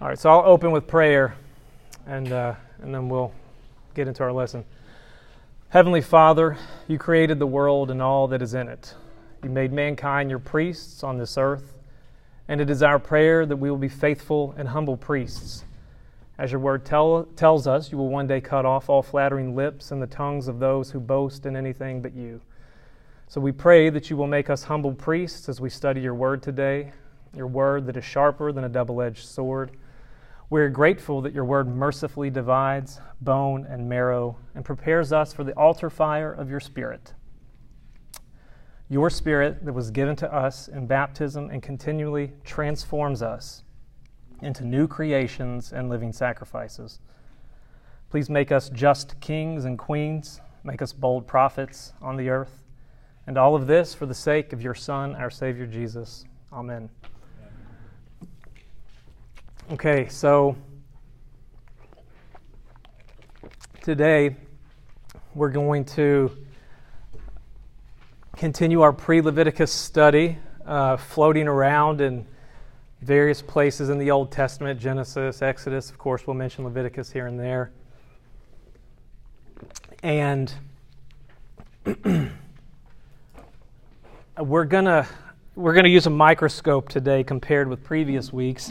All right, so I'll open with prayer and, uh, and then we'll get into our lesson. Heavenly Father, you created the world and all that is in it. You made mankind your priests on this earth, and it is our prayer that we will be faithful and humble priests. As your word tell, tells us, you will one day cut off all flattering lips and the tongues of those who boast in anything but you. So we pray that you will make us humble priests as we study your word today, your word that is sharper than a double edged sword we're grateful that your word mercifully divides bone and marrow and prepares us for the altar fire of your spirit. Your spirit that was given to us in baptism and continually transforms us into new creations and living sacrifices. Please make us just kings and queens, make us bold prophets on the earth, and all of this for the sake of your Son, our Savior Jesus. Amen. Okay, so today we're going to continue our pre Leviticus study, uh, floating around in various places in the Old Testament Genesis, Exodus, of course, we'll mention Leviticus here and there. And we're going to we're going to use a microscope today compared with previous weeks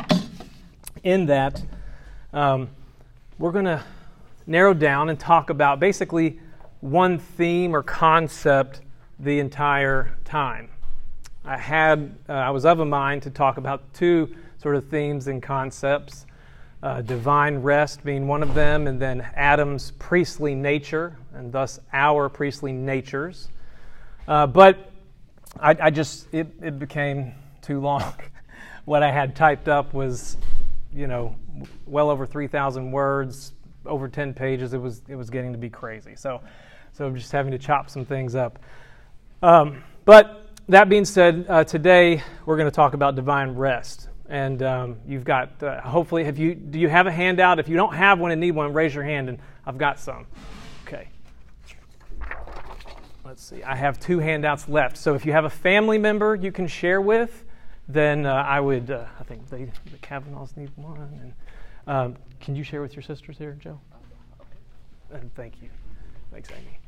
in that, um, we're going to narrow down and talk about basically one theme or concept the entire time. I had, uh, I was of a mind to talk about two sort of themes and concepts uh, divine rest being one of them, and then Adam's priestly nature, and thus our priestly natures. Uh, but I, I, just, it, it became too long. what I had typed up was you know, well over 3,000 words, over 10 pages. It was, it was getting to be crazy. So, so I'm just having to chop some things up. Um, but that being said, uh, today we're going to talk about divine rest. And um, you've got, uh, hopefully, have you, do you have a handout? If you don't have one and need one, raise your hand and I've got some. Okay. Let's see. I have two handouts left. So if you have a family member you can share with, then uh, I would, uh, I think they, the Kavanaughs need one. And um, can you share with your sisters here, Joe? And thank you. Thanks, Amy.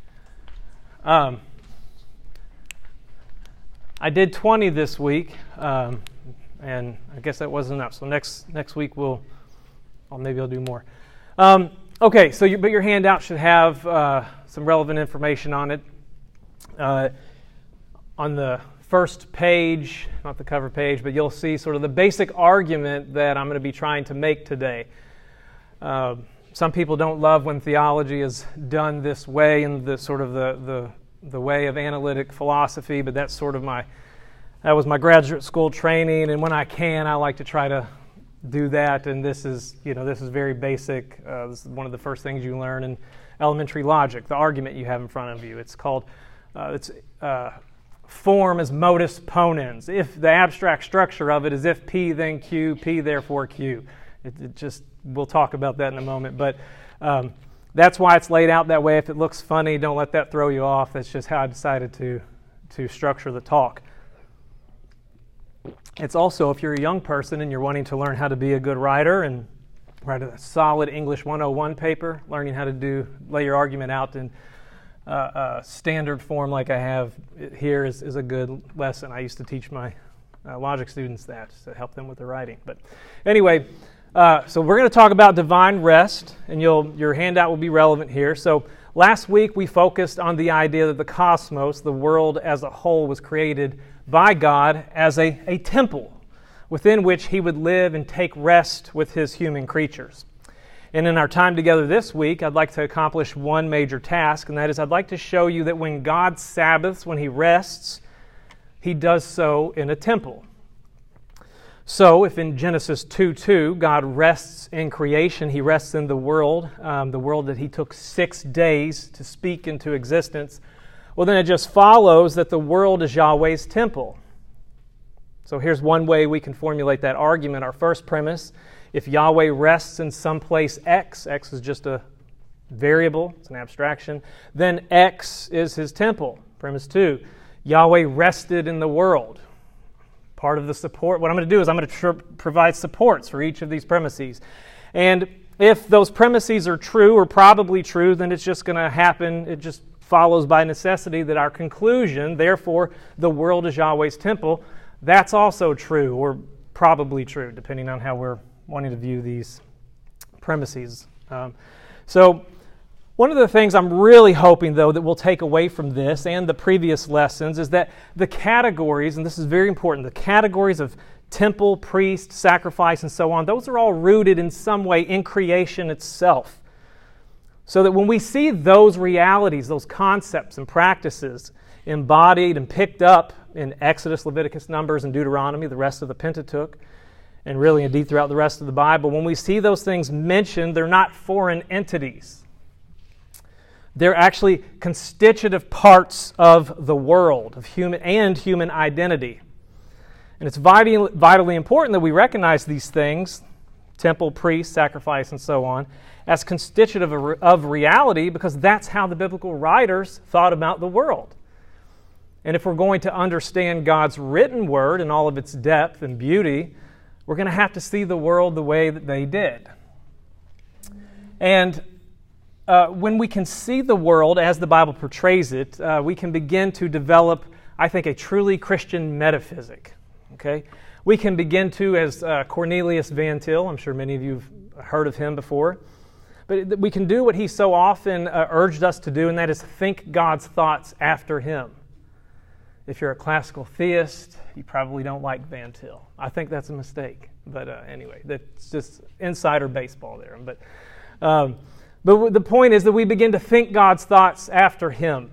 Um, I did 20 this week, um, and I guess that wasn't enough. So next next week we'll, well maybe I'll do more. Um, okay, so you, but your handout should have uh, some relevant information on it. Uh, on the first page, not the cover page, but you'll see sort of the basic argument that I'm going to be trying to make today. Uh, some people don't love when theology is done this way in the sort of the, the, the way of analytic philosophy, but that's sort of my that was my graduate school training, and when I can, I like to try to do that. And this is, you know, this is very basic. Uh, this is one of the first things you learn in elementary logic. The argument you have in front of you. It's called, uh, it's uh, form as modus ponens. If the abstract structure of it is if P then Q, P therefore Q. It, it just we'll talk about that in a moment, but um, that's why it's laid out that way. If it looks funny, don't let that throw you off. That's just how I decided to to structure the talk. It's also if you're a young person and you're wanting to learn how to be a good writer and write a solid English 101 paper, learning how to do lay your argument out and uh, uh, standard form like I have here is, is a good lesson. I used to teach my uh, logic students that to help them with their writing. But anyway, uh, so we're going to talk about divine rest, and you'll, your handout will be relevant here. So last week we focused on the idea that the cosmos, the world as a whole, was created by God as a, a temple within which he would live and take rest with his human creatures. And in our time together this week, I'd like to accomplish one major task, and that is I'd like to show you that when God Sabbaths, when He rests, He does so in a temple. So, if in Genesis 2 2, God rests in creation, He rests in the world, um, the world that He took six days to speak into existence, well, then it just follows that the world is Yahweh's temple. So, here's one way we can formulate that argument. Our first premise if Yahweh rests in some place X, X is just a variable, it's an abstraction, then X is his temple. Premise two Yahweh rested in the world. part of the support. What I'm going to do is I'm going to tr- provide supports for each of these premises. And if those premises are true or probably true, then it's just going to happen. It just follows by necessity that our conclusion, therefore, the world is Yahweh's temple, that's also true or probably true, depending on how we're wanting to view these premises. Um, so, one of the things I'm really hoping, though, that we'll take away from this and the previous lessons is that the categories, and this is very important, the categories of temple, priest, sacrifice, and so on, those are all rooted in some way in creation itself. So that when we see those realities, those concepts and practices embodied and picked up in Exodus, Leviticus, Numbers, and Deuteronomy, the rest of the Pentateuch, and really indeed throughout the rest of the Bible, when we see those things mentioned, they're not foreign entities. They're actually constitutive parts of the world of human and human identity. And it's vitally, vitally important that we recognize these things temple, priest, sacrifice, and so on as constitutive of, of reality because that's how the biblical writers thought about the world. And if we're going to understand God's written word in all of its depth and beauty, we're going to have to see the world the way that they did. And uh, when we can see the world as the Bible portrays it, uh, we can begin to develop, I think, a truly Christian metaphysic. Okay? We can begin to, as uh, Cornelius Van Til, I'm sure many of you have heard of him before, but we can do what he so often uh, urged us to do, and that is think God's thoughts after him. If you're a classical theist, you probably don't like Van Til. I think that's a mistake. But uh, anyway, that's just insider baseball there. But um, but the point is that we begin to think God's thoughts after Him.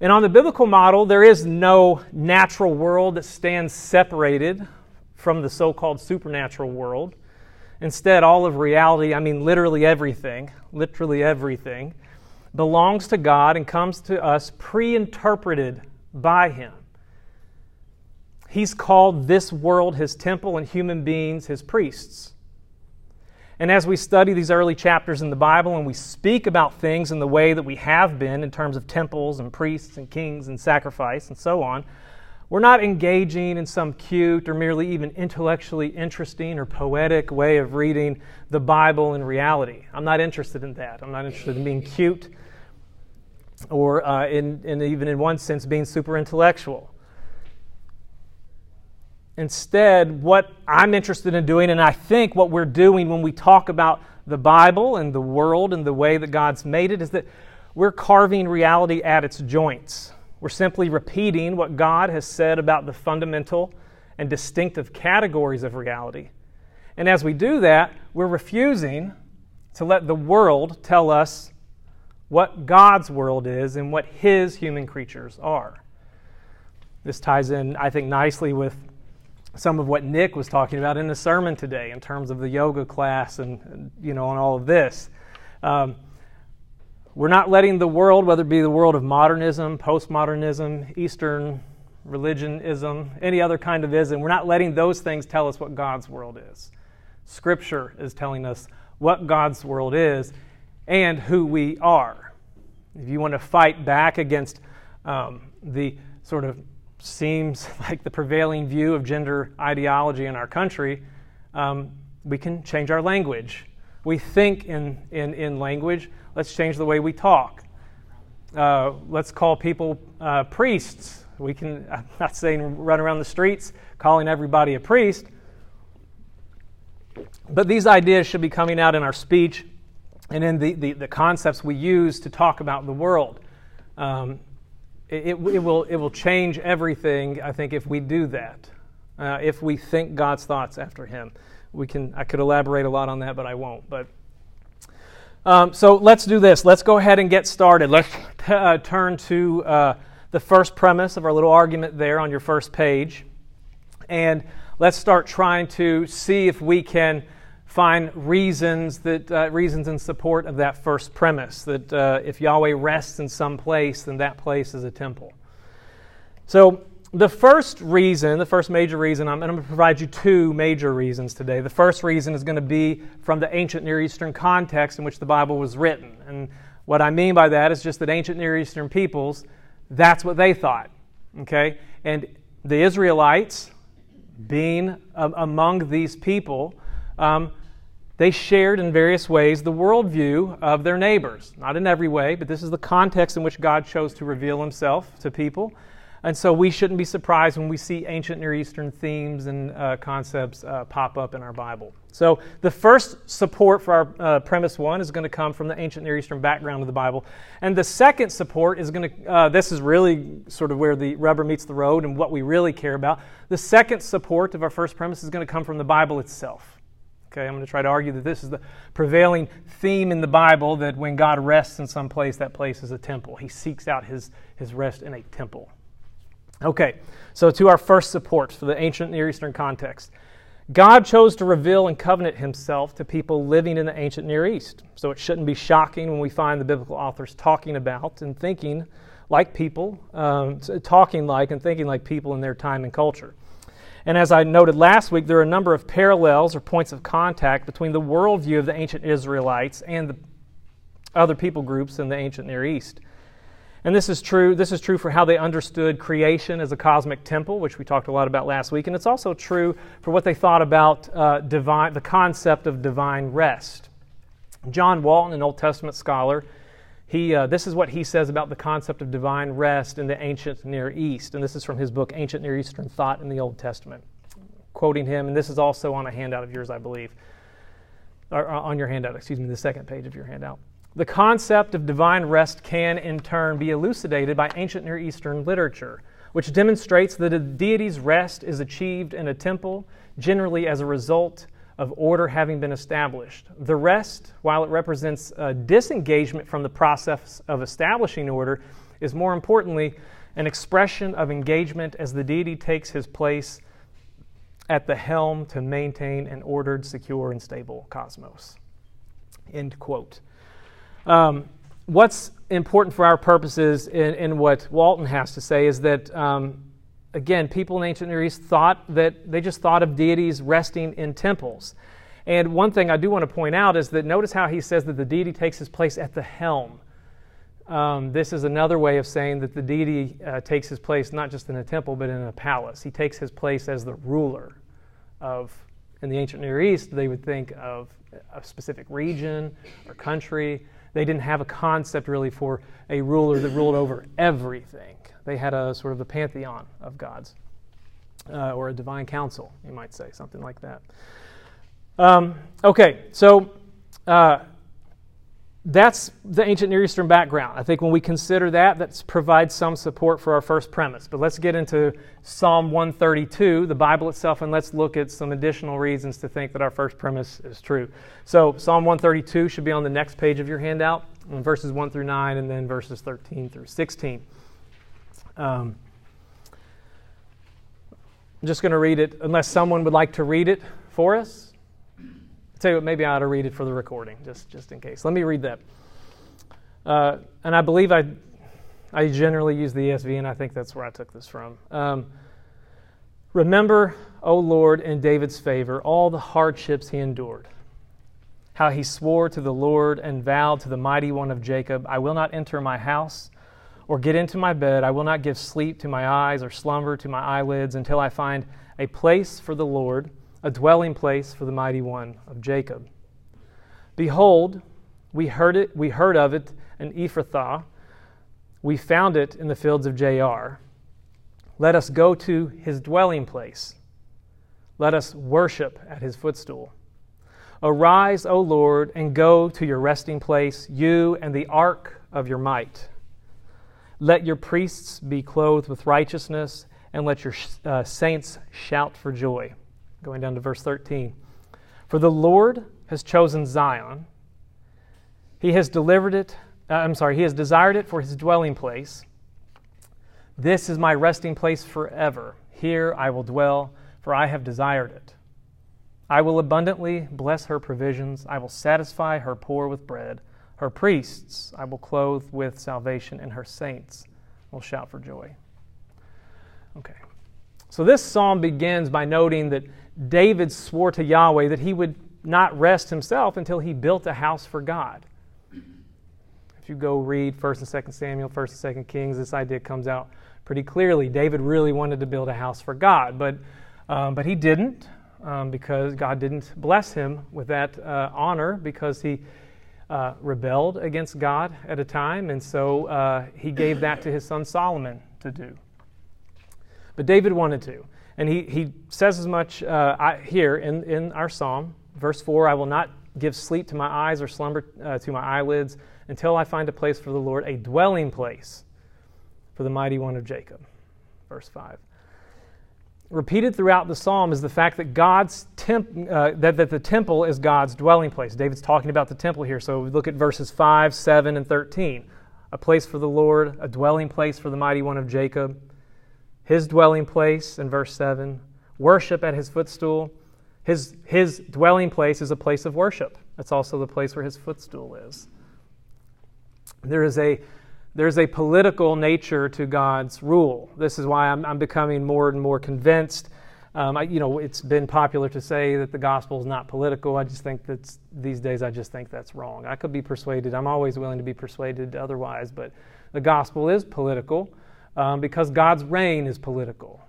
And on the biblical model, there is no natural world that stands separated from the so called supernatural world. Instead, all of reality, I mean literally everything, literally everything, belongs to God and comes to us pre interpreted by Him. He's called this world His temple and human beings His priests. And as we study these early chapters in the Bible and we speak about things in the way that we have been in terms of temples and priests and kings and sacrifice and so on, we're not engaging in some cute or merely even intellectually interesting or poetic way of reading the Bible in reality. I'm not interested in that. I'm not interested in being cute or uh, in, in even in one sense being super intellectual. Instead, what I'm interested in doing, and I think what we're doing when we talk about the Bible and the world and the way that God's made it, is that we're carving reality at its joints. We're simply repeating what God has said about the fundamental and distinctive categories of reality. And as we do that, we're refusing to let the world tell us what God's world is and what His human creatures are. This ties in, I think, nicely with some of what Nick was talking about in the sermon today in terms of the yoga class and, you know, and all of this. Um, we're not letting the world, whether it be the world of modernism, postmodernism, Eastern religionism, any other kind of ism, we're not letting those things tell us what God's world is. Scripture is telling us what God's world is and who we are. If you want to fight back against um, the sort of seems like the prevailing view of gender ideology in our country, um, we can change our language. We think in, in, in language, let's change the way we talk. Uh, let's call people uh, priests. We can, I'm not saying run around the streets calling everybody a priest, but these ideas should be coming out in our speech and in the, the, the concepts we use to talk about the world. Um, it, it, will, it will change everything, I think, if we do that. Uh, if we think God's thoughts after Him. We can, I could elaborate a lot on that, but I won't. But um, so let's do this. Let's go ahead and get started. Let's t- uh, turn to uh, the first premise of our little argument there on your first page. And let's start trying to see if we can find reasons that uh, reasons in support of that first premise that uh, if Yahweh rests in some place, then that place is a temple. So the first reason, the first major reason, I'm, going to provide you two major reasons today. The first reason is going to be from the ancient Near Eastern context in which the Bible was written, and what I mean by that is just that ancient Near Eastern peoples, that's what they thought. Okay, and the Israelites being among these people, um, they shared in various ways the worldview of their neighbors. Not in every way, but this is the context in which God chose to reveal himself to people. And so we shouldn't be surprised when we see ancient Near Eastern themes and uh, concepts uh, pop up in our Bible. So the first support for our uh, premise one is going to come from the ancient Near Eastern background of the Bible. And the second support is going to, uh, this is really sort of where the rubber meets the road and what we really care about. The second support of our first premise is going to come from the Bible itself. Okay, I'm going to try to argue that this is the prevailing theme in the Bible that when God rests in some place, that place is a temple. He seeks out his, his rest in a temple. Okay, so to our first support for the ancient Near Eastern context. God chose to reveal and covenant himself to people living in the ancient Near East. So it shouldn't be shocking when we find the biblical authors talking about and thinking like people, um, talking like and thinking like people in their time and culture. And as I noted last week, there are a number of parallels or points of contact between the worldview of the ancient Israelites and the other people groups in the ancient Near East. And this is true. This is true for how they understood creation as a cosmic temple, which we talked a lot about last week, and it's also true for what they thought about uh, divine, the concept of divine rest. John Walton, an Old Testament scholar, he, uh, this is what he says about the concept of divine rest in the ancient Near East, and this is from his book Ancient Near Eastern Thought in the Old Testament. Quoting him, and this is also on a handout of yours, I believe, or on your handout, excuse me, the second page of your handout. The concept of divine rest can, in turn, be elucidated by ancient Near Eastern literature, which demonstrates that a deity's rest is achieved in a temple, generally as a result of order having been established. The rest, while it represents a disengagement from the process of establishing order, is more importantly an expression of engagement as the deity takes his place at the helm to maintain an ordered, secure, and stable cosmos. End quote. Um, what's important for our purposes in, in, what Walton has to say is that, um, again, people in ancient Near East thought that they just thought of deities resting in temples. And one thing I do want to point out is that notice how he says that the deity takes his place at the helm. Um, this is another way of saying that the deity uh, takes his place not just in a temple but in a palace. He takes his place as the ruler of, in the ancient Near East, they would think of a specific region or country they didn't have a concept really for a ruler that ruled over everything. They had a sort of a pantheon of gods, uh, or a divine council, you might say, something like that. Um, okay, so uh, that's the ancient Near Eastern background. I think when we consider that, that provides some support for our first premise. But let's get into Psalm 132, the Bible itself, and let's look at some additional reasons to think that our first premise is true. So, Psalm 132 should be on the next page of your handout, verses 1 through 9, and then verses 13 through 16. Um, I'm just going to read it, unless someone would like to read it for us tell you what, maybe I ought to read it for the recording, just, just in case. Let me read that. Uh, and I believe I, I generally use the ESV, and I think that's where I took this from. Um, Remember, O Lord, in David's favor, all the hardships he endured. How he swore to the Lord and vowed to the mighty one of Jacob, I will not enter my house or get into my bed. I will not give sleep to my eyes or slumber to my eyelids until I find a place for the Lord a dwelling place for the mighty one of Jacob. Behold, we heard it, we heard of it in Ephrathah. We found it in the fields of Jaar. Let us go to his dwelling place. Let us worship at his footstool. Arise, O Lord, and go to your resting place, you and the ark of your might. Let your priests be clothed with righteousness, and let your uh, saints shout for joy. Going down to verse 13. For the Lord has chosen Zion. He has delivered it, uh, I'm sorry, he has desired it for his dwelling place. This is my resting place forever. Here I will dwell, for I have desired it. I will abundantly bless her provisions. I will satisfy her poor with bread. Her priests I will clothe with salvation, and her saints will shout for joy. Okay. So this psalm begins by noting that David swore to Yahweh that he would not rest himself until he built a house for God. If you go read 1st and 2nd Samuel, 1st and 2nd Kings, this idea comes out pretty clearly. David really wanted to build a house for God, but Um, but he didn't um, because God didn't bless him with that uh, honor because he uh, rebelled against God at a time, and so uh, he gave that to his son Solomon to do. But David wanted to. And he, he says as much uh, here in, in our psalm, verse 4 I will not give sleep to my eyes or slumber uh, to my eyelids until I find a place for the Lord, a dwelling place for the mighty one of Jacob. Verse 5 repeated throughout the psalm is the fact that God's temp, uh, that, that the temple is God's dwelling place. David's talking about the temple here. So we look at verses 5, 7, and 13. A place for the Lord, a dwelling place for the mighty one of Jacob, his dwelling place in verse 7, worship at his footstool. His, his dwelling place is a place of worship. That's also the place where his footstool is. There is a there's a political nature to God's rule. This is why I'm, I'm becoming more and more convinced. Um, I, you know, it's been popular to say that the gospel is not political. I just think that these days I just think that's wrong. I could be persuaded. I'm always willing to be persuaded otherwise, but the gospel is political um, because God's reign is political.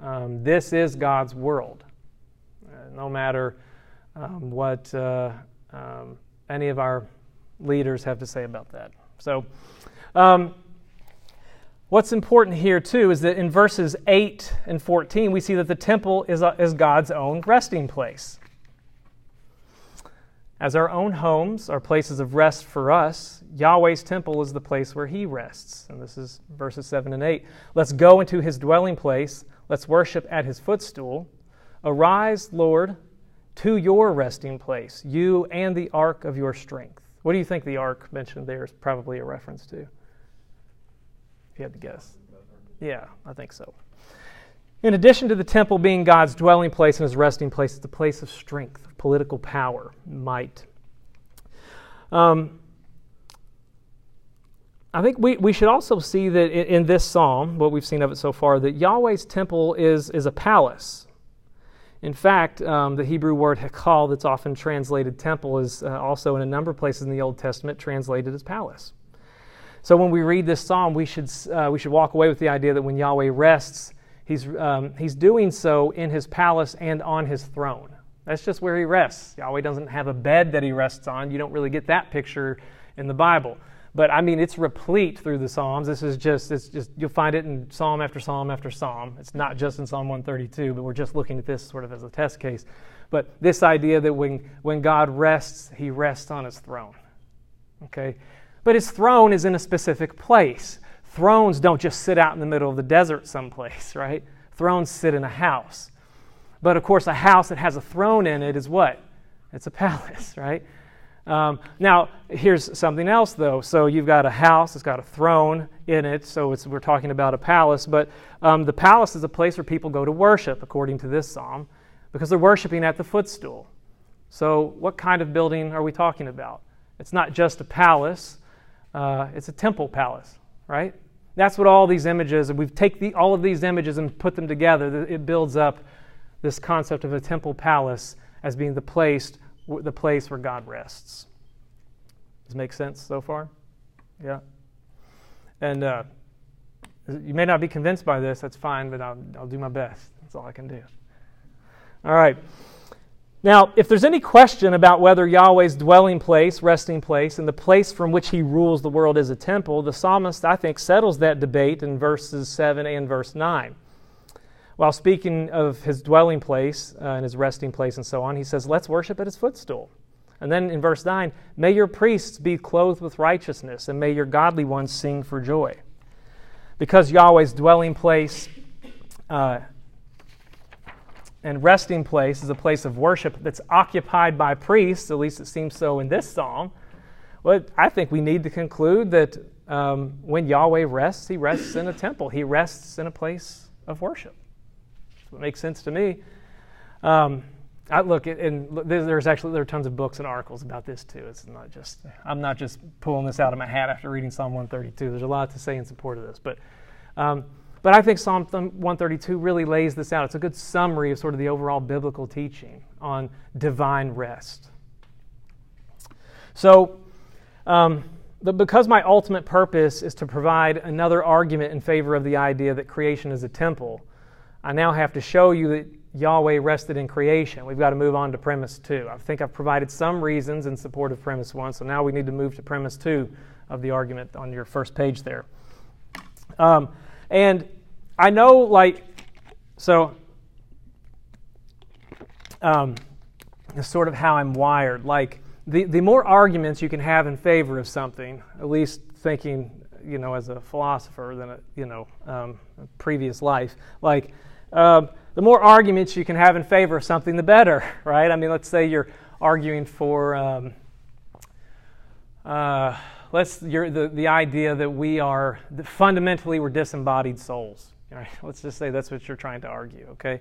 Um, this is God's world. Uh, no matter um, what uh, um, any of our leaders have to say about that. So. Um, what's important here, too, is that in verses 8 and 14, we see that the temple is, a, is God's own resting place. As our own homes are places of rest for us, Yahweh's temple is the place where He rests. And this is verses 7 and 8. Let's go into His dwelling place. Let's worship at His footstool. Arise, Lord, to your resting place, you and the ark of your strength. What do you think the ark mentioned there is probably a reference to? If you had to guess. Yeah, I think so. In addition to the temple being God's dwelling place and his resting place, it's a place of strength, political power, might. Um, I think we, we should also see that in, in, this psalm, what we've seen of it so far, that Yahweh's temple is, is a palace. In fact, um, the Hebrew word hekal, that's often translated temple, is uh, also in a number of places in the Old Testament translated as palace. So when we read this psalm, we should, uh, we should walk away with the idea that when Yahweh rests, he's, um, he's doing so in his palace and on his throne. That's just where he rests. Yahweh doesn't have a bed that he rests on. You don't really get that picture in the Bible. But I mean, it's replete through the Psalms. This is just, it's just, you'll find it in Psalm after Psalm after Psalm. It's not just in Psalm 132, but we're just looking at this sort of as a test case. But this idea that when, when God rests, he rests on his throne. Okay? But his throne is in a specific place. Thrones don't just sit out in the middle of the desert someplace, right? Thrones sit in a house. But of course, a house that has a throne in it is what? It's a palace, right? Um, now, here's something else, though. So you've got a house, it's got a throne in it, so we're talking about a palace. But um, the palace is a place where people go to worship, according to this psalm, because they're worshiping at the footstool. So, what kind of building are we talking about? It's not just a palace, uh, it's a temple palace, right? That's what all these images, we take the, all of these images and put them together. It builds up this concept of a temple palace as being the place, the place where God rests. Does it make sense so far? Yeah. And uh, you may not be convinced by this, that's fine, but I'll, I'll do my best. That's all I can do. All right. Now, if there's any question about whether Yahweh's dwelling place, resting place, and the place from which he rules the world is a temple, the psalmist, I think, settles that debate in verses 7 and verse 9. While speaking of his dwelling place uh, and his resting place and so on, he says, Let's worship at his footstool. And then in verse 9, May your priests be clothed with righteousness, and may your godly ones sing for joy. Because Yahweh's dwelling place uh, and resting place is a place of worship that's occupied by priests, at least it seems so in this psalm, well, I think we need to conclude that um, when Yahweh rests, he rests in a temple. He rests in a place of worship. That's what makes sense to me. Um, I look, and there's actually there are tons of books and articles about this too. It's not just I'm not just pulling this out of my hat after reading Psalm 132. There's a lot to say in support of this, but um, but I think Psalm 132 really lays this out. It's a good summary of sort of the overall biblical teaching on divine rest. So, um, but because my ultimate purpose is to provide another argument in favor of the idea that creation is a temple, I now have to show you that Yahweh rested in creation. We've got to move on to premise two. I think I've provided some reasons in support of premise one, so now we need to move to premise two of the argument on your first page there. Um, and I know, like, so um, is sort of how I'm wired. Like, the, the more arguments you can have in favor of something, at least thinking, you know, as a philosopher than a, you know, um, a previous life, like, um, the more arguments you can have in favor of something, the better, right? I mean, let's say you're arguing for, um, uh, let's you're the, the idea that we are that fundamentally we're disembodied souls. Right? Let's just say that's what you're trying to argue. Okay,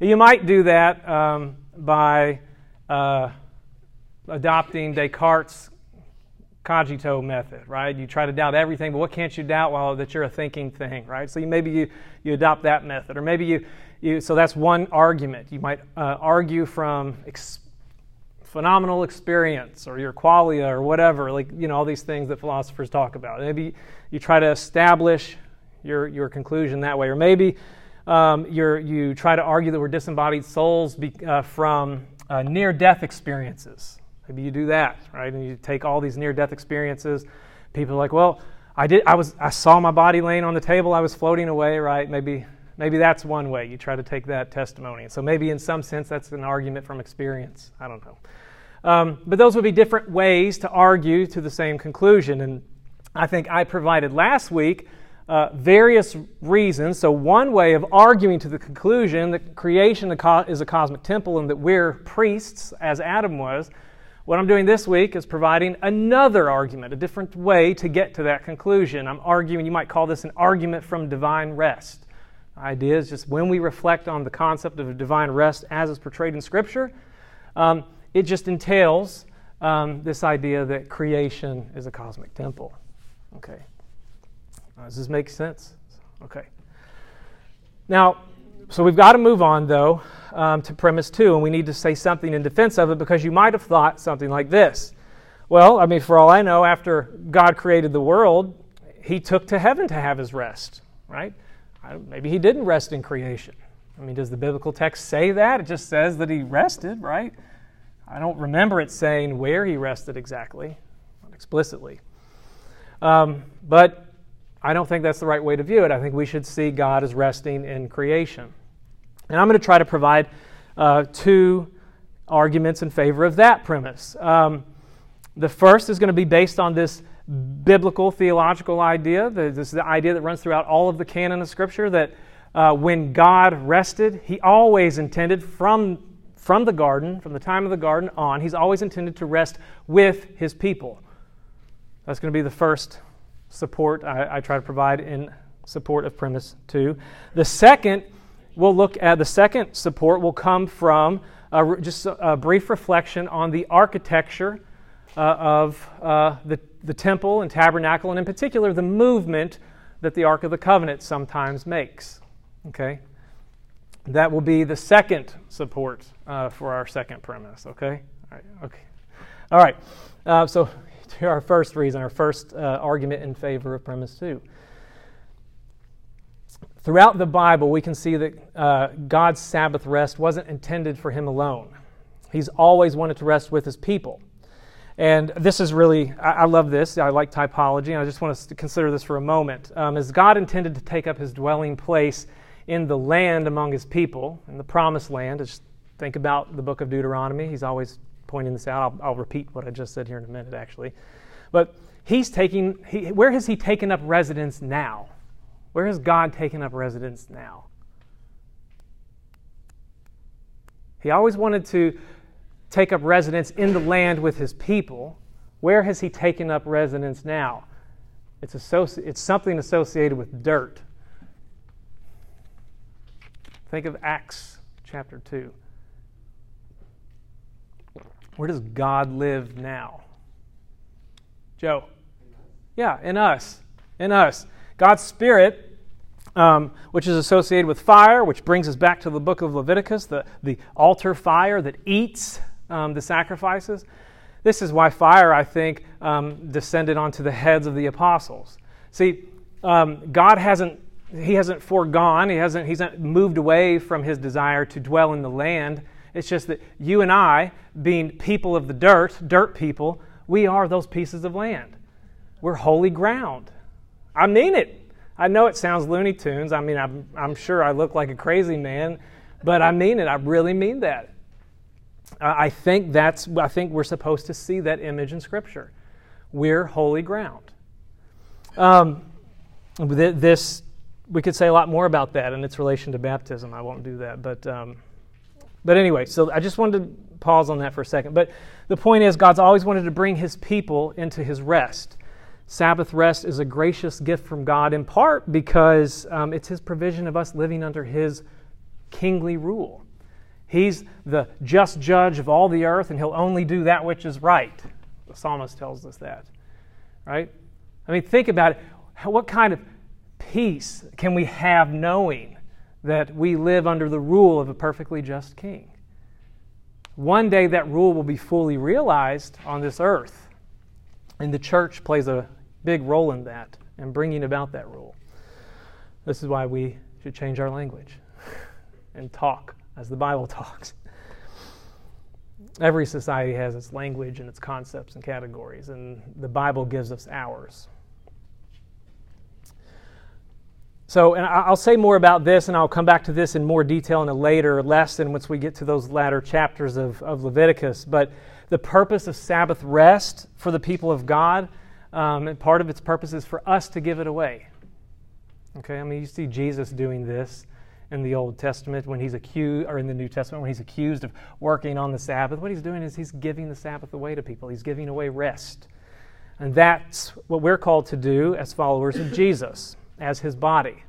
you might do that um, by uh, adopting Descartes' cogito method, right? You try to doubt everything, but what can't you doubt? Well, that you're a thinking thing, right? So you, maybe you, you adopt that method, or maybe you, you so that's one argument. You might uh, argue from ex- phenomenal experience or your qualia or whatever, like you know all these things that philosophers talk about. Maybe you try to establish your your conclusion that way, or maybe um, you try to argue that we're disembodied souls be, uh, from uh, near death experiences. Maybe you do that, right? And you take all these near death experiences. People are like, well, I did. I was. I saw my body laying on the table. I was floating away. Right? Maybe. Maybe that's one way you try to take that testimony. So maybe in some sense that's an argument from experience. I don't know. Um, but those would be different ways to argue to the same conclusion. And I think I provided last week uh, various reasons. So, one way of arguing to the conclusion that creation is a cosmic temple and that we're priests, as Adam was, what I'm doing this week is providing another argument, a different way to get to that conclusion. I'm arguing, you might call this an argument from divine rest. The idea is just when we reflect on the concept of divine rest as is portrayed in Scripture, um, it just entails um, this idea that creation is a cosmic temple. Okay. Does this make sense? Okay. Now, so we've got to move on, though, um, to premise two, and we need to say something in defense of it because you might have thought something like this. Well, I mean, for all I know, after God created the world, he took to heaven to have his rest, right? Maybe he didn't rest in creation. I mean, does the biblical text say that? It just says that he rested, right? I don't remember it saying where he rested exactly, not explicitly. Um, but I don't think that's the right way to view it. I think we should see God as resting in creation. And I'm going to try to provide uh, two arguments in favor of that premise. Um, the first is going to be based on this biblical theological idea. This is the idea that runs throughout all of the canon of Scripture that uh, when God rested, He always intended from from the garden, from the time of the garden on, he's always intended to rest with his people. That's going to be the first support I, I try to provide in support of premise two. The second, we'll look at the second support will come from just a, a, brief reflection on the architecture uh, of uh, the, the temple and tabernacle, and in particular, the movement that the Ark of the Covenant sometimes makes. Okay? That will be the second support uh, for our second premise. Okay. All right. Okay. All right. Uh, so to our first reason, our first uh, argument in favor of premise two. Throughout the Bible, we can see that uh, God's Sabbath rest wasn't intended for Him alone. He's always wanted to rest with His people. And this is really, I, I love this. I like typology, and I just want us to consider this for a moment. Um, as God intended to take up His dwelling place in the land among his people, in the promised land. Just think about the book of Deuteronomy. He's always pointing this out. I'll, I'll repeat what I just said here in a minute, actually. But he's taking, he, where has he taken up residence now? Where has God taken up residence now? He always wanted to take up residence in the land with his people. Where has he taken up residence now? It's, associ- it's something associated with dirt. Think of Acts chapter 2. Where does God live now? Joe. Yeah, in us. In us. God's Spirit, um, which is associated with fire, which brings us back to the book of Leviticus, the, the altar fire that eats um, the sacrifices. This is why fire, I think, um, descended onto the heads of the apostles. See, um, God hasn't he hasn't foregone, he hasn't, he's not moved away from his desire to dwell in the land. It's just that you and I, being people of the dirt, dirt people, we are those pieces of land. We're holy ground. I mean it. I know it sounds Looney Tunes. I mean, I'm, I'm sure I look like a crazy man, but I mean it. I really mean that. I think that's, I think we're supposed to see that image in Scripture. We're holy ground. Um, this, we could say a lot more about that and its relation to baptism. I won't do that, but, um, but anyway. So I just wanted to pause on that for a second. But the point is, God's always wanted to bring His people into His rest. Sabbath rest is a gracious gift from God, in part because um, it's His provision of us living under His kingly rule. He's the just judge of all the earth, and He'll only do that which is right. The psalmist tells us that, right? I mean, think about it. What kind of peace can we have knowing that we live under the rule of a perfectly just king? One day that rule will be fully realized on this earth, and the church plays a big role in that and bringing about that rule. This is why we should change our language and talk as the Bible talks. Every society has its language and its concepts and categories, and the Bible gives us ours. So, and I'll say more about this, and I'll come back to this in more detail in a later lesson once we get to those latter chapters of, of Leviticus. But the purpose of Sabbath rest for the people of God um, and part of its purpose is for us to give it away. Okay, I mean, you see Jesus doing this in the Old Testament when he's accused, or in the New Testament when he's accused of working on the Sabbath. What he's doing is he's giving the Sabbath away to people, he's giving away rest. And that's what we're called to do as followers of Jesus, as his body.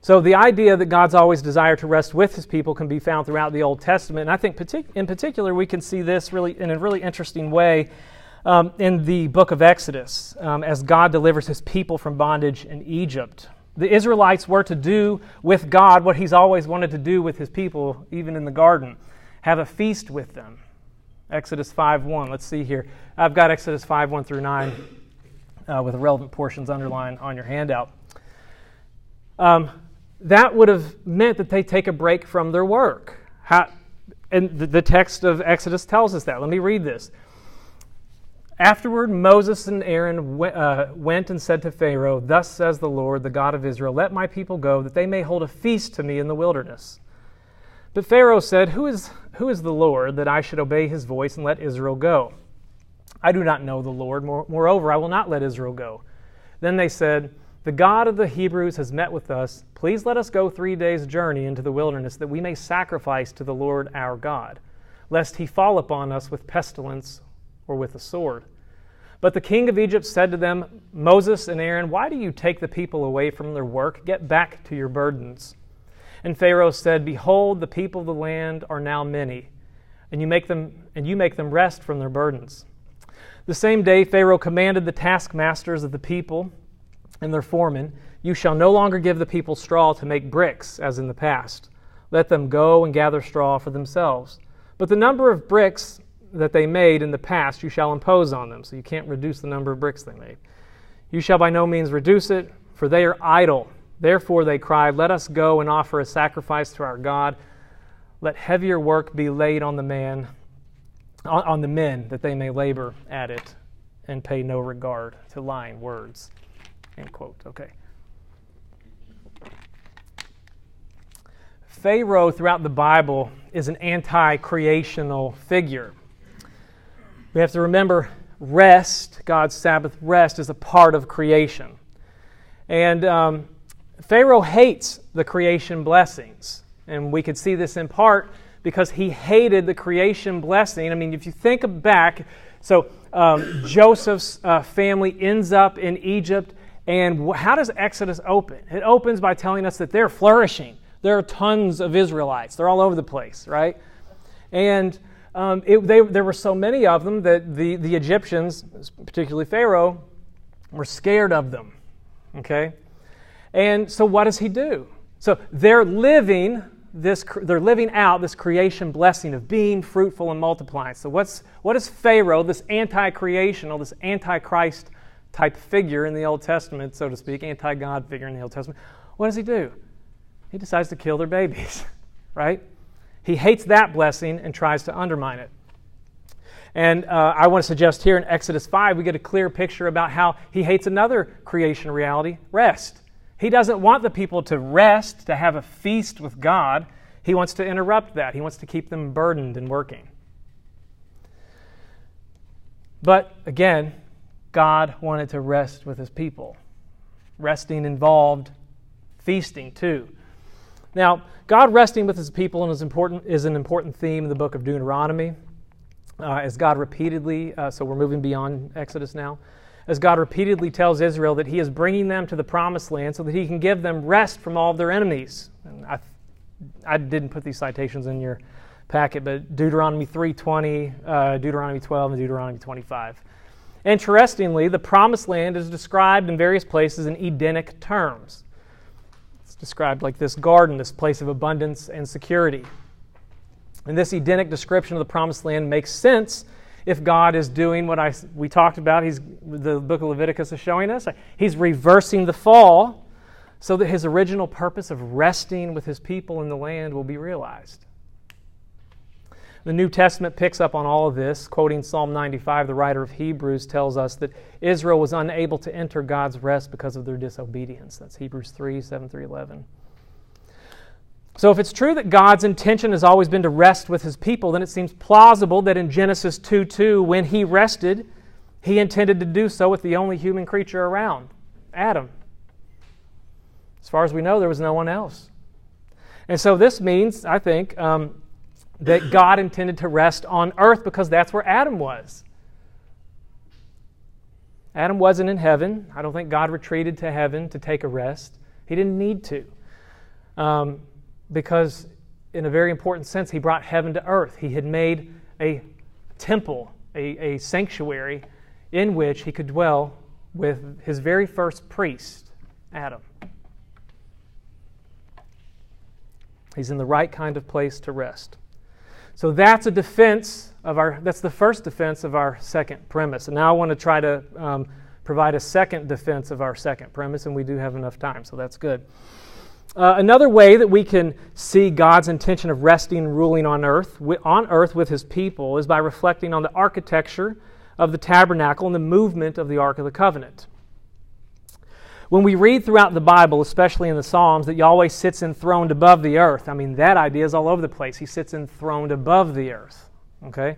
So the idea that God's always desire to rest with his people can be found throughout the Old Testament. And I think partic- in particular we can see this really in a really interesting way um, in the book of Exodus um, as God delivers his people from bondage in Egypt. The Israelites were to do with God what he's always wanted to do with his people, even in the garden have a feast with them. Exodus 5 1. Let's see here. I've got Exodus 5 1 through 9 uh, with relevant portions underlined on your handout. Um, that would have meant that they take a break from their work. How, and the, the text of Exodus tells us that. Let me read this. Afterward, Moses and Aaron uh, went and said to Pharaoh, Thus says the Lord, the God of Israel, Let my people go, that they may hold a feast to me in the wilderness. But Pharaoh said, Who is, who is the Lord, that I should obey his voice and let Israel go? I do not know the Lord. Moreover, I will not let Israel go. Then they said, The God of the Hebrews has met with us. Please let us go three days' journey into the wilderness, that we may sacrifice to the Lord our God, lest he fall upon us with pestilence or with a sword. But the king of Egypt said to them, Moses and Aaron, why do you take the people away from their work? Get back to your burdens. And Pharaoh said, Behold, the people of the land are now many, and you make them and you make them rest from their burdens. The same day Pharaoh commanded the taskmasters of the people and their foremen, You shall no longer give the people straw to make bricks, as in the past. Let them go and gather straw for themselves. But the number of bricks that they made in the past you shall impose on them. So you can't reduce the number of bricks they made. You shall by no means reduce it, for they are idle. Therefore they cried, Let us go and offer a sacrifice to our God. Let heavier work be laid on the man, on the men, that they may labor at it and pay no regard to lying words. End quote. Okay. Pharaoh throughout the Bible is an anti creational figure. We have to remember rest, God's Sabbath rest, is a part of creation. And um, Pharaoh hates the creation blessings. And we could see this in part because he hated the creation blessing. I mean, if you think back, so um, Joseph's uh, family ends up in Egypt. And how does Exodus open? It opens by telling us that they're flourishing. There are tons of Israelites, they're all over the place, right? And um, it, they, there were so many of them that the, the Egyptians, particularly Pharaoh, were scared of them. Okay? And so what does he do? So they're living this they're living out this creation blessing of being fruitful and multiplying. So what's what does Pharaoh, this anti-creational, this anti-Christ type figure in the Old Testament, so to speak, anti God figure in the Old Testament, what does he do? He decides to kill their babies, right? He hates that blessing and tries to undermine it. And uh, I want to suggest here in Exodus 5, we get a clear picture about how he hates another creation reality rest. He doesn't want the people to rest, to have a feast with God. He wants to interrupt that. He wants to keep them burdened and working. But again, God wanted to rest with his people. Resting involved feasting too. Now, God resting with his people is, important, is an important theme in the book of Deuteronomy. Uh, as God repeatedly, uh, so we're moving beyond Exodus now, as God repeatedly tells Israel that he is bringing them to the promised land so that he can give them rest from all of their enemies. And I, I didn't put these citations in your packet, but Deuteronomy 3.20, uh, Deuteronomy 12, and Deuteronomy 25. Interestingly, the promised land is described in various places in Edenic terms. It's described like this garden, this place of abundance and security. And this Edenic description of the promised land makes sense if God is doing what I, we talked about, he's, the book of Leviticus is showing us. He's reversing the fall so that his original purpose of resting with his people in the land will be realized. The New Testament picks up on all of this. Quoting Psalm 95, the writer of Hebrews tells us that Israel was unable to enter God's rest because of their disobedience. That's Hebrews 3 7 through 11. So, if it's true that God's intention has always been to rest with his people, then it seems plausible that in Genesis 2 2, when he rested, he intended to do so with the only human creature around, Adam. As far as we know, there was no one else. And so, this means, I think, um, that God intended to rest on earth because that's where Adam was. Adam wasn't in heaven. I don't think God retreated to heaven to take a rest. He didn't need to. Um, because, in a very important sense, he brought heaven to earth. He had made a temple, a, a sanctuary in which he could dwell with his very first priest, Adam. He's in the right kind of place to rest. So that's a defense of our, that's the first defense of our second premise. And now I want to try to um, provide a second defense of our second premise, and we do have enough time, so that's good. Uh, another way that we can see God's intention of resting and ruling on earth, on earth with his people, is by reflecting on the architecture of the tabernacle and the movement of the Ark of the Covenant. When we read throughout the Bible, especially in the Psalms, that Yahweh sits enthroned above the earth, I mean, that idea is all over the place. He sits enthroned above the earth. Okay?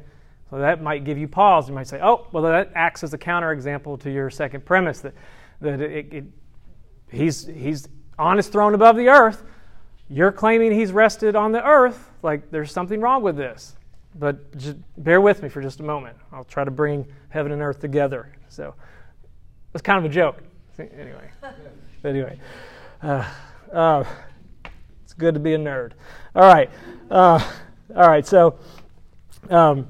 So that might give you pause. You might say, oh, well, that acts as a counterexample to your second premise that, that it, it, he's, he's on his throne above the earth. You're claiming he's rested on the earth. Like, there's something wrong with this. But just bear with me for just a moment. I'll try to bring heaven and earth together. So, it's kind of a joke. Anyway, anyway, uh, uh, it's good to be a nerd. All right, uh, all right. So, um,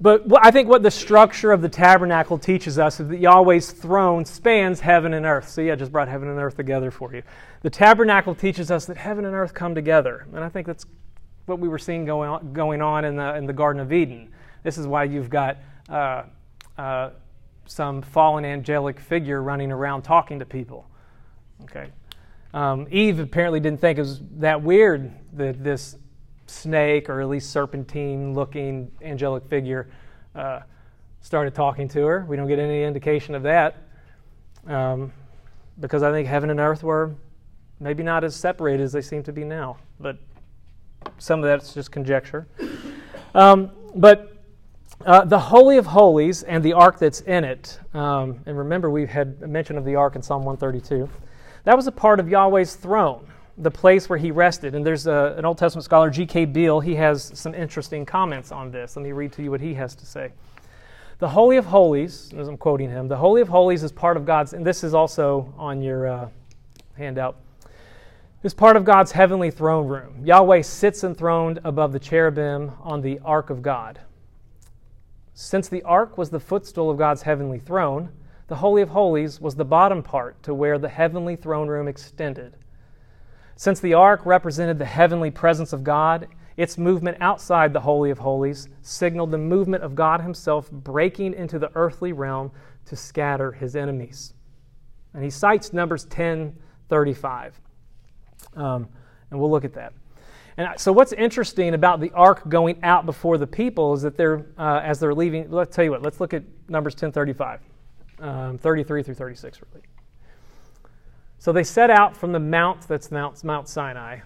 but I think what the structure of the tabernacle teaches us is that Yahweh's throne spans heaven and earth. See, I just brought heaven and earth together for you. The tabernacle teaches us that heaven and earth come together. And I think that's what we were seeing going on, going on in, the, in the Garden of Eden. This is why you've got uh, uh, some fallen angelic figure running around talking to people. Okay. Um, Eve apparently didn't think it was that weird that this snake or at least serpentine looking angelic figure uh, started talking to her. We don't get any indication of that um, because I think heaven and earth were maybe not as separated as they seem to be now, but some of that's just conjecture. Um, but uh, the Holy of Holies and the ark that's in it, um, and remember we had mention of the ark in Psalm 132, that was a part of Yahweh's throne the place where he rested. And there's a, an Old Testament scholar, G.K. Beale, he has some interesting comments on this. Let me read to you what he has to say. The Holy of Holies, as I'm quoting him, the Holy of Holies is part of God's, and this is also on your uh, handout, is part of God's heavenly throne room. Yahweh sits enthroned above the cherubim on the ark of God. Since the ark was the footstool of God's heavenly throne, the Holy of Holies was the bottom part to where the heavenly throne room extended. Since the ark represented the heavenly presence of God, Its movement outside the Holy of Holies signaled the movement of God Himself breaking into the earthly realm to scatter His enemies. And he cites Numbers 10 35. Um, and we'll look at that. And so, what's interesting about the ark going out before the people is that they're, uh, as they're leaving, let's tell you what, let's look at Numbers 10 35, um, 33 through 36, really. So they set out from the mount, that's Mount, Sinai,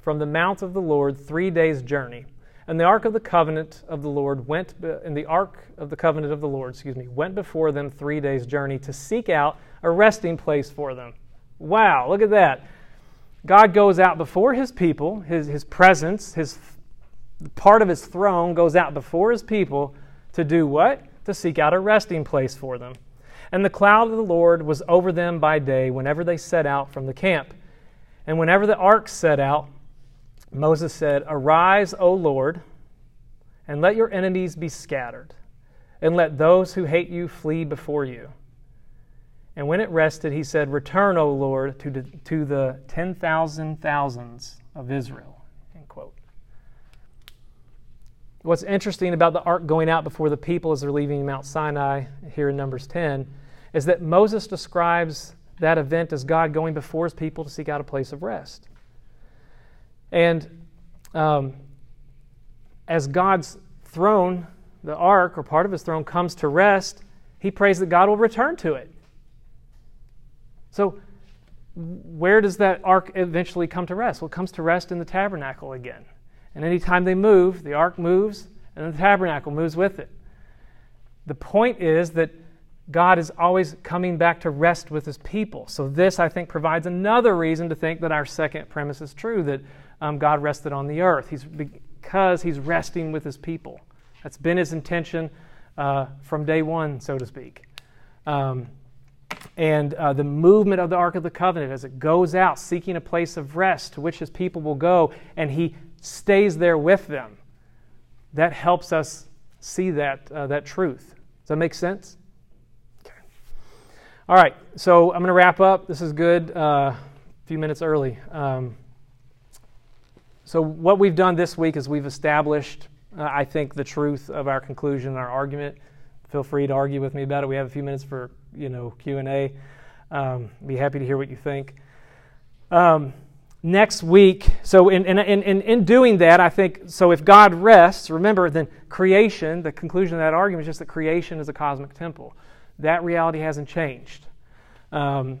from the mount of the Lord, three days' journey. And the ark of the covenant of the Lord went, and the ark of the covenant of the Lord, excuse me, went before them three days' journey to seek out a resting place for them. Wow, look at that. God goes out before his people, his, his presence, his part of his throne goes out before his people to do what? To seek out a resting place for them. And the cloud of the Lord was over them by day whenever they set out from the camp. And whenever the ark set out, Moses said, Arise, O Lord, and let your enemies be scattered, and let those who hate you flee before you. And when it rested, he said, Return, O Lord, to the, the 10,000 thousands of Israel. End quote. What's interesting about the ark going out before the people as they're leaving Mount Sinai here in Numbers 10 is that Moses describes that event as God going before his people to seek out a place of rest. And um, as God's throne, the ark, or part of his throne, comes to rest, he prays that God will return to it. So, where does that ark eventually come to rest? Well, it comes to rest in the tabernacle again. And anytime they move, the ark moves and the tabernacle moves with it. The point is that God is always coming back to rest with his people. So, this, I think, provides another reason to think that our second premise is true that um, God rested on the earth. He's, because he's resting with his people. That's been his intention uh, from day one, so to speak. Um, and uh, the movement of the Ark of the Covenant as it goes out seeking a place of rest to which his people will go, and he stays there with them. That helps us see that, uh, that truth. Does that make sense? Okay. All right, so I'm going to wrap up. This is good. Uh, a few minutes early. Um, so, what we've done this week is we've established, uh, I think, the truth of our conclusion, our argument. Feel free to argue with me about it. We have a few minutes for you know Q and A. Um, be happy to hear what you think. Um, next week, so in, in, in, in doing that, I think, so if God rests, remember, then creation, the conclusion of that argument is just that creation is a cosmic temple. That reality hasn't changed. Um,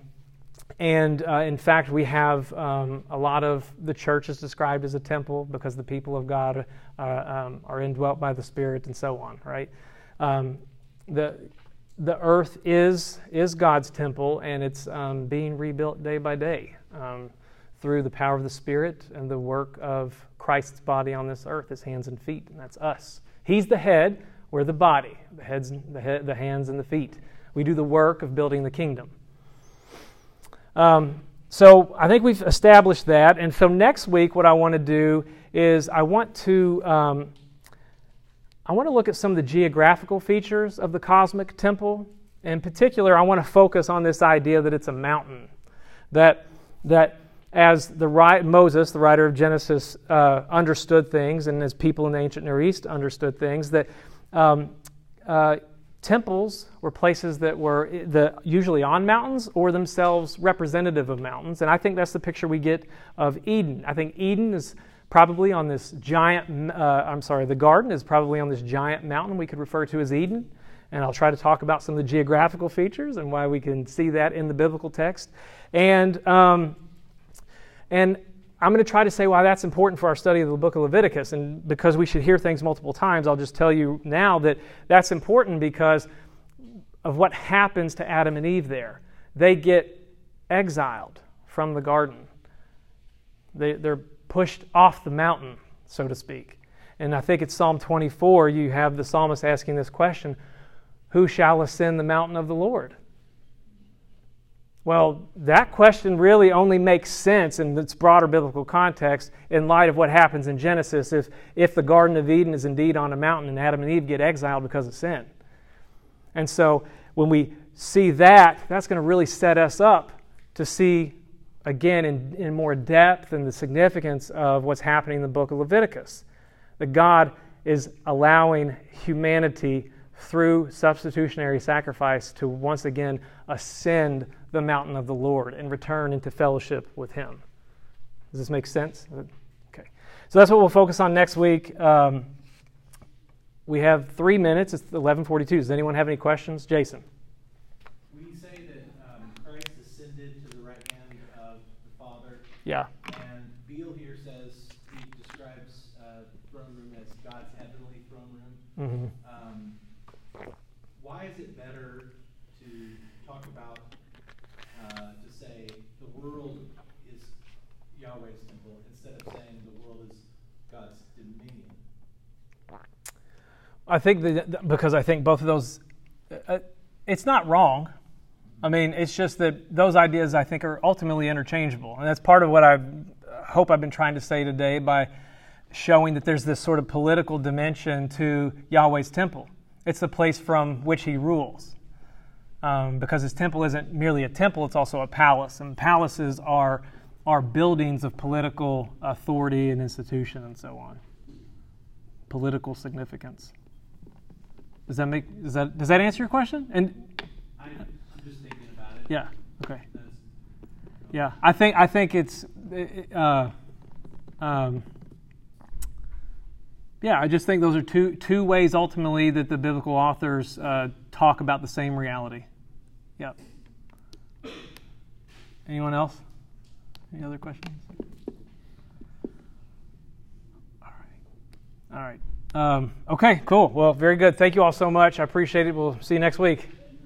and uh, in fact, we have um, a lot of the church is described as a temple because the people of God uh, um, are indwelt by the Spirit and so on, right? Um, the, the earth is, is God's temple and it's um, being rebuilt day by day um, through the power of the Spirit and the work of Christ's body on this earth, his hands and feet, and that's us. He's the head, we're the body, the, heads, the, head, the hands and the feet. We do the work of building the kingdom. Um, so I think we've established that. And so next week, what I want to do is I want to um, I want to look at some of the geographical features of the cosmic temple. In particular, I want to focus on this idea that it's a mountain. That that as the Moses, the writer of Genesis, uh, understood things, and as people in the ancient Near East understood things, that um, uh, temples were places that were the, usually on mountains or themselves representative of mountains. And I think that's the picture we get of Eden. I think Eden is probably on this giant, uh, I'm sorry, the garden is probably on this giant mountain we could refer to as Eden. And I'll try to talk about some of the geographical features and why we can see that in the biblical text. And, um, and I'm going to try to say why that's important for our study of the book of Leviticus. And because we should hear things multiple times, I'll just tell you now that that's important because of what happens to Adam and Eve there. They get exiled from the garden, they, they're pushed off the mountain, so to speak. And I think it's Psalm 24, you have the psalmist asking this question Who shall ascend the mountain of the Lord? Well, that question really only makes sense in its broader biblical context in light of what happens in Genesis if, if the Garden of Eden is indeed on a mountain and Adam and Eve get exiled because of sin. And so when we see that, that's going to really set us up to see again in, in more depth and the significance of what's happening in the book of Leviticus. That God is allowing humanity through substitutionary sacrifice to once again ascend the mountain of the Lord and return into fellowship with Him. Does this make sense? Okay. So that's what we'll focus on next week. Um, we have three minutes. It's 11:42. Does anyone have any questions, Jason? We say that um, Christ ascended to the right hand of the Father. Yeah. And Beale here says he describes uh, the throne room as God's heavenly throne room. Mm-hmm. Um, why is it better to talk about uh, to say the world is Yahweh's temple instead of saying the world is God's dominion? I think because I think both of those, uh, it's not wrong. I mean, it's just that those ideas I think are ultimately interchangeable, and that's part of what I hope I've been trying to say today by showing that there's this sort of political dimension to Yahweh's temple. It's the place from which He rules, um, because His temple isn't merely a temple; it's also a palace, and palaces are are buildings of political authority and institution and so on. Political significance. Does that make does that does that answer your question? And I, I'm just thinking about it. yeah, okay, yeah. I think I think it's, uh, um, yeah. I just think those are two two ways ultimately that the biblical authors uh, talk about the same reality. Yep. Anyone else? Any other questions? All right. All right. Um, okay, cool. Well, very good. Thank you all so much. I appreciate it. We'll see you next week.